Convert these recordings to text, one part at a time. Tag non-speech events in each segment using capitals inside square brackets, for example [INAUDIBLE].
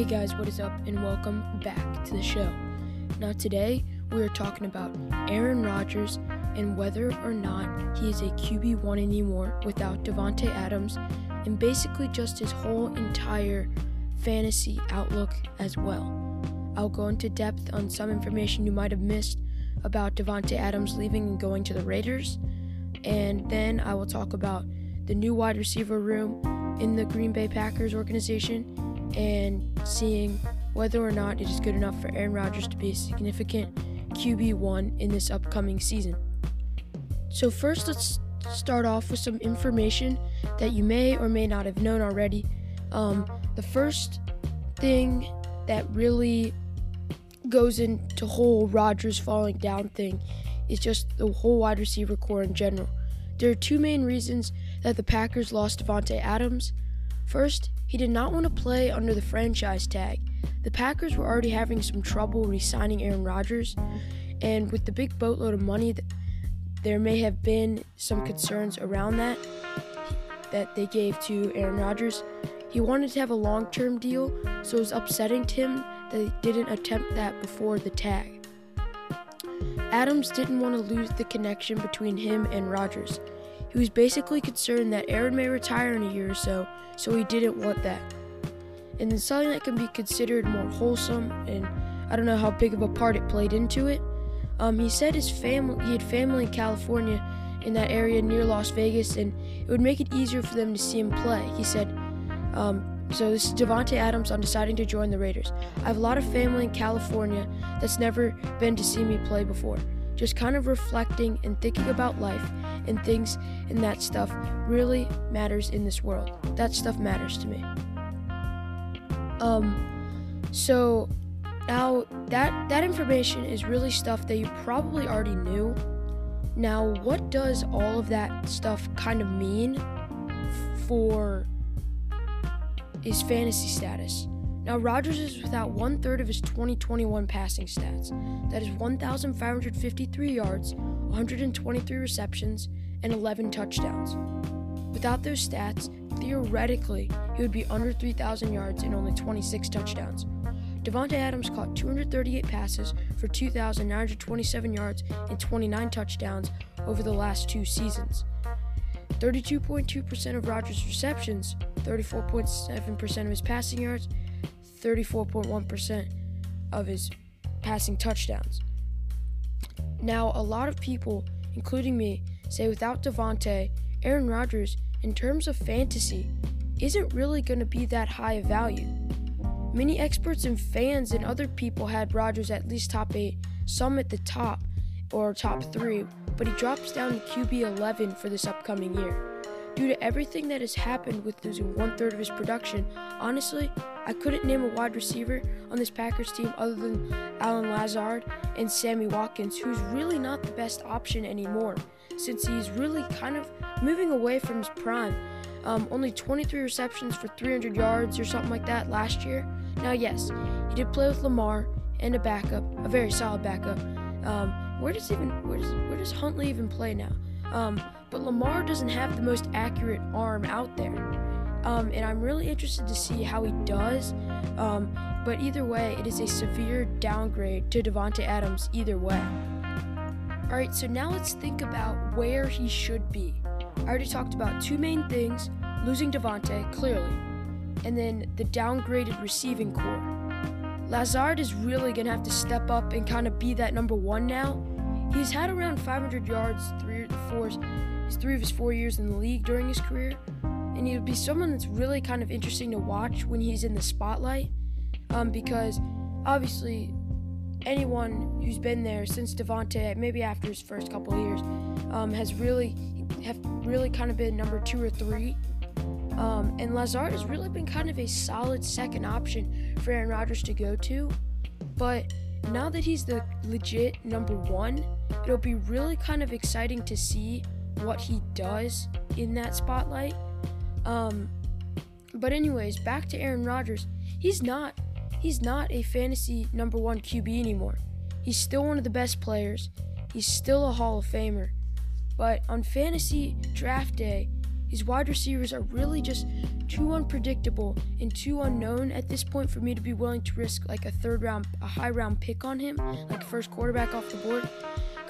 Hey guys, what is up, and welcome back to the show. Now, today we are talking about Aaron Rodgers and whether or not he is a QB1 anymore without Davante Adams, and basically just his whole entire fantasy outlook as well. I'll go into depth on some information you might have missed about Davante Adams leaving and going to the Raiders, and then I will talk about the new wide receiver room in the Green Bay Packers organization and seeing whether or not it is good enough for Aaron Rodgers to be a significant QB1 in this upcoming season. So, first, let's start off with some information that you may or may not have known already. Um, the first thing that really goes into whole Rodgers falling down thing is just the whole wide receiver corps in general. There are two main reasons that the Packers lost Davante Adams. First, he did not want to play under the franchise tag. The Packers were already having some trouble re signing Aaron Rodgers, and with the big boatload of money, there may have been some concerns around that that they gave to Aaron Rodgers. He wanted to have a long term deal, so it was upsetting to him that they didn't attempt that before the tag. Adams didn't want to lose the connection between him and Rodgers. He was basically concerned that Aaron may retire in a year or so, so he didn't want that. And then something that can be considered more wholesome, and I don't know how big of a part it played into it. Um, he said his family, he had family in California, in that area near Las Vegas, and it would make it easier for them to see him play. He said, um, so this is Davante Adams on deciding to join the Raiders. I have a lot of family in California that's never been to see me play before. Just kind of reflecting and thinking about life and things and that stuff really matters in this world. That stuff matters to me. Um so now that that information is really stuff that you probably already knew. Now, what does all of that stuff kind of mean for his fantasy status. Now, Rodgers is without one third of his 2021 passing stats. That is 1,553 yards, 123 receptions, and 11 touchdowns. Without those stats, theoretically, he would be under 3,000 yards and only 26 touchdowns. Davante Adams caught 238 passes for 2,927 yards and 29 touchdowns over the last two seasons. 32.2% of Rodgers' receptions, 34.7% of his passing yards, 34.1% of his passing touchdowns. Now, a lot of people, including me, say without Davante, Aaron Rodgers, in terms of fantasy, isn't really going to be that high of value. Many experts and fans and other people had Rodgers at least top 8, some at the top or top 3, but he drops down to QB 11 for this upcoming year. Due to everything that has happened with losing one third of his production, honestly, I couldn't name a wide receiver on this Packers team other than Allen Lazard and Sammy Watkins, who's really not the best option anymore, since he's really kind of moving away from his prime. Um, only 23 receptions for 300 yards or something like that last year. Now, yes, he did play with Lamar and a backup, a very solid backup. Um, where does even where does where does Huntley even play now? Um, but Lamar doesn't have the most accurate arm out there, um, and I'm really interested to see how he does. Um, but either way, it is a severe downgrade to Davante Adams. Either way. All right, so now let's think about where he should be. I already talked about two main things: losing Davante clearly, and then the downgraded receiving corps. Lazard is really to have to step up and kind of be that number one now. He's had around 500 yards three, four, three of his four years in the league during his career, and he would be someone that's really kind of interesting to watch when he's in the spotlight, um, because obviously anyone who's been there since Davante, maybe after his first couple years, um, has really have really kind of been number two or three um, and Lazard has really been kind of a solid second option for Aaron Rodgers to go to. But now that he's the legit number one, it'll be really kind of exciting to see what he does in that spotlight. Um, but anyways, back to Aaron Rodgers. He's not he's not a fantasy number one QB anymore. He's still one of the best players. He's still a Hall of Famer. But on fantasy draft day, These wide receivers are really just too unpredictable and too unknown at this point for me to be willing to risk like a third round, a high round pick on him, like first quarterback off the board.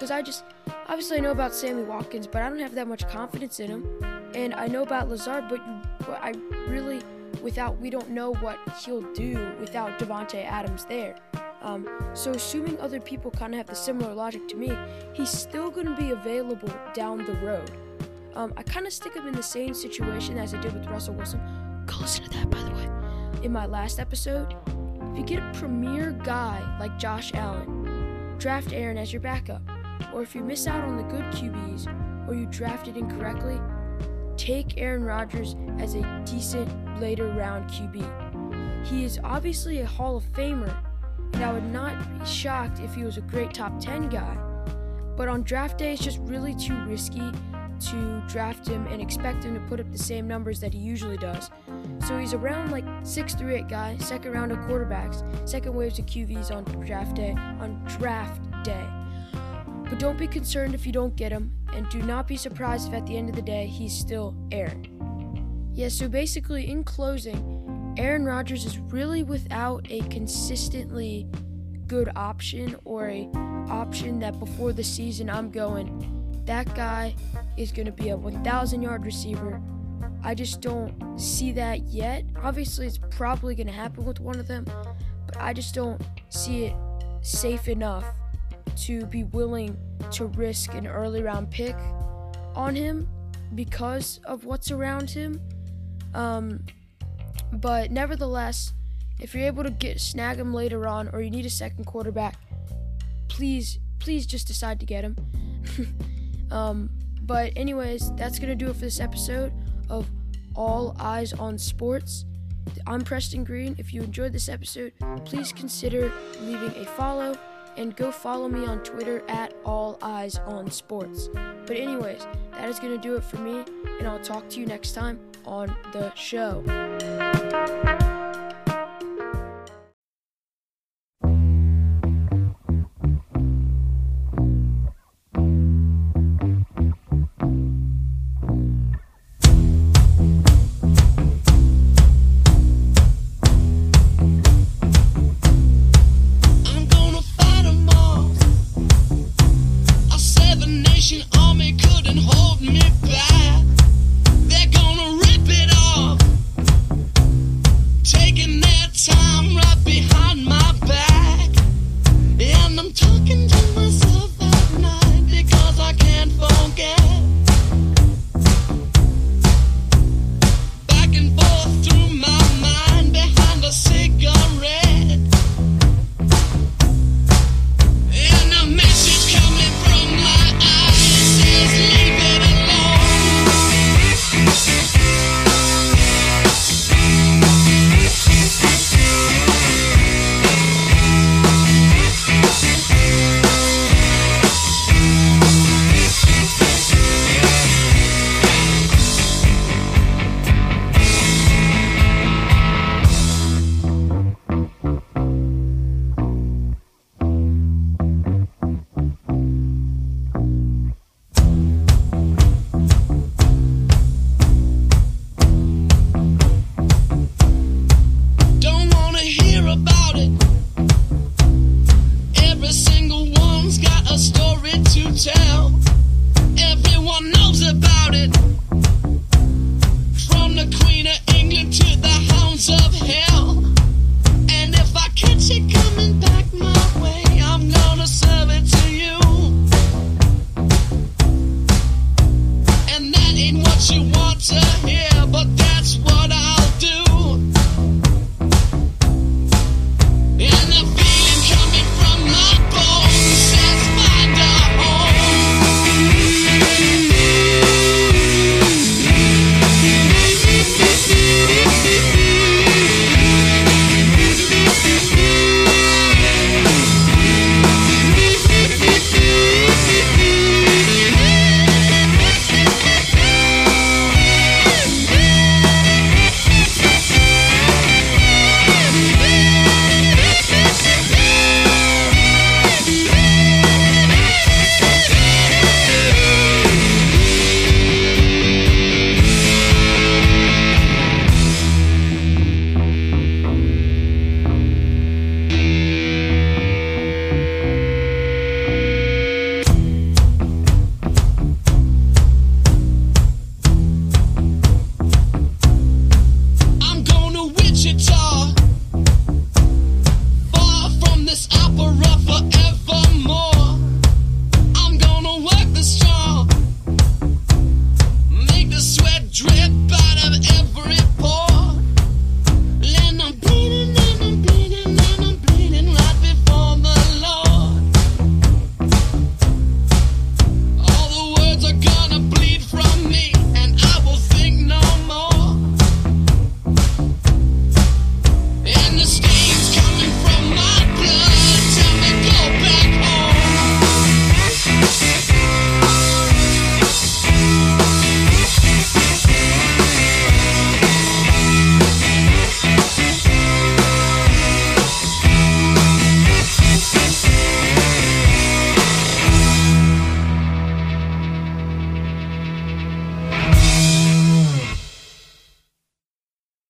Because I just, obviously, I know about Sammy Watkins, but I don't have that much confidence in him. And I know about Lazard, but, but I really, without, we don't know what he'll do without Davante Adams there. Um, so assuming other people kind of have the similar logic to me, he's still going to be available down the road. Um, I kind of stick him in the same situation as I did with Russell Wilson. Go listen to that, by the way. In my last episode, if you get a premier guy like Josh Allen, draft Aaron as your backup. Or if you miss out on the good QBs or you drafted incorrectly, take Aaron Rodgers as a decent later round QB. He is obviously a Hall of Famer, and I would not be shocked if he was a great top 10 guy. But on draft day, it's just really too risky to draft him and expect him to put up the same numbers that he usually does. So he's around like 6 through 8 guy, second round of quarterbacks, second waves of QBs on draft day, on draft day. But don't be concerned if you don't get him, and do not be surprised if at the end of the day he's still Aaron. Yeah, so basically, in closing, Aaron Rodgers is really without a consistently good option or a option that before the season I'm going that guy is going to be a 1,000 yard receiver. I just don't see that yet. Obviously, it's probably going to happen with one of them, but I just don't see it safe enough to be willing to risk an early round pick on him because of what's around him. Um, but nevertheless, if you're able to get snag him later on, or you need a second quarterback, please, please just decide to get him. [LAUGHS] Um, but, anyways, that's to do it for this episode of All Eyes on Sports. I'm Preston Green. If you enjoyed this episode, please consider leaving a follow and go follow me on Twitter at All Eyes on Sports. But, anyways, that is going to do it for me, and I'll talk to you next time on the show.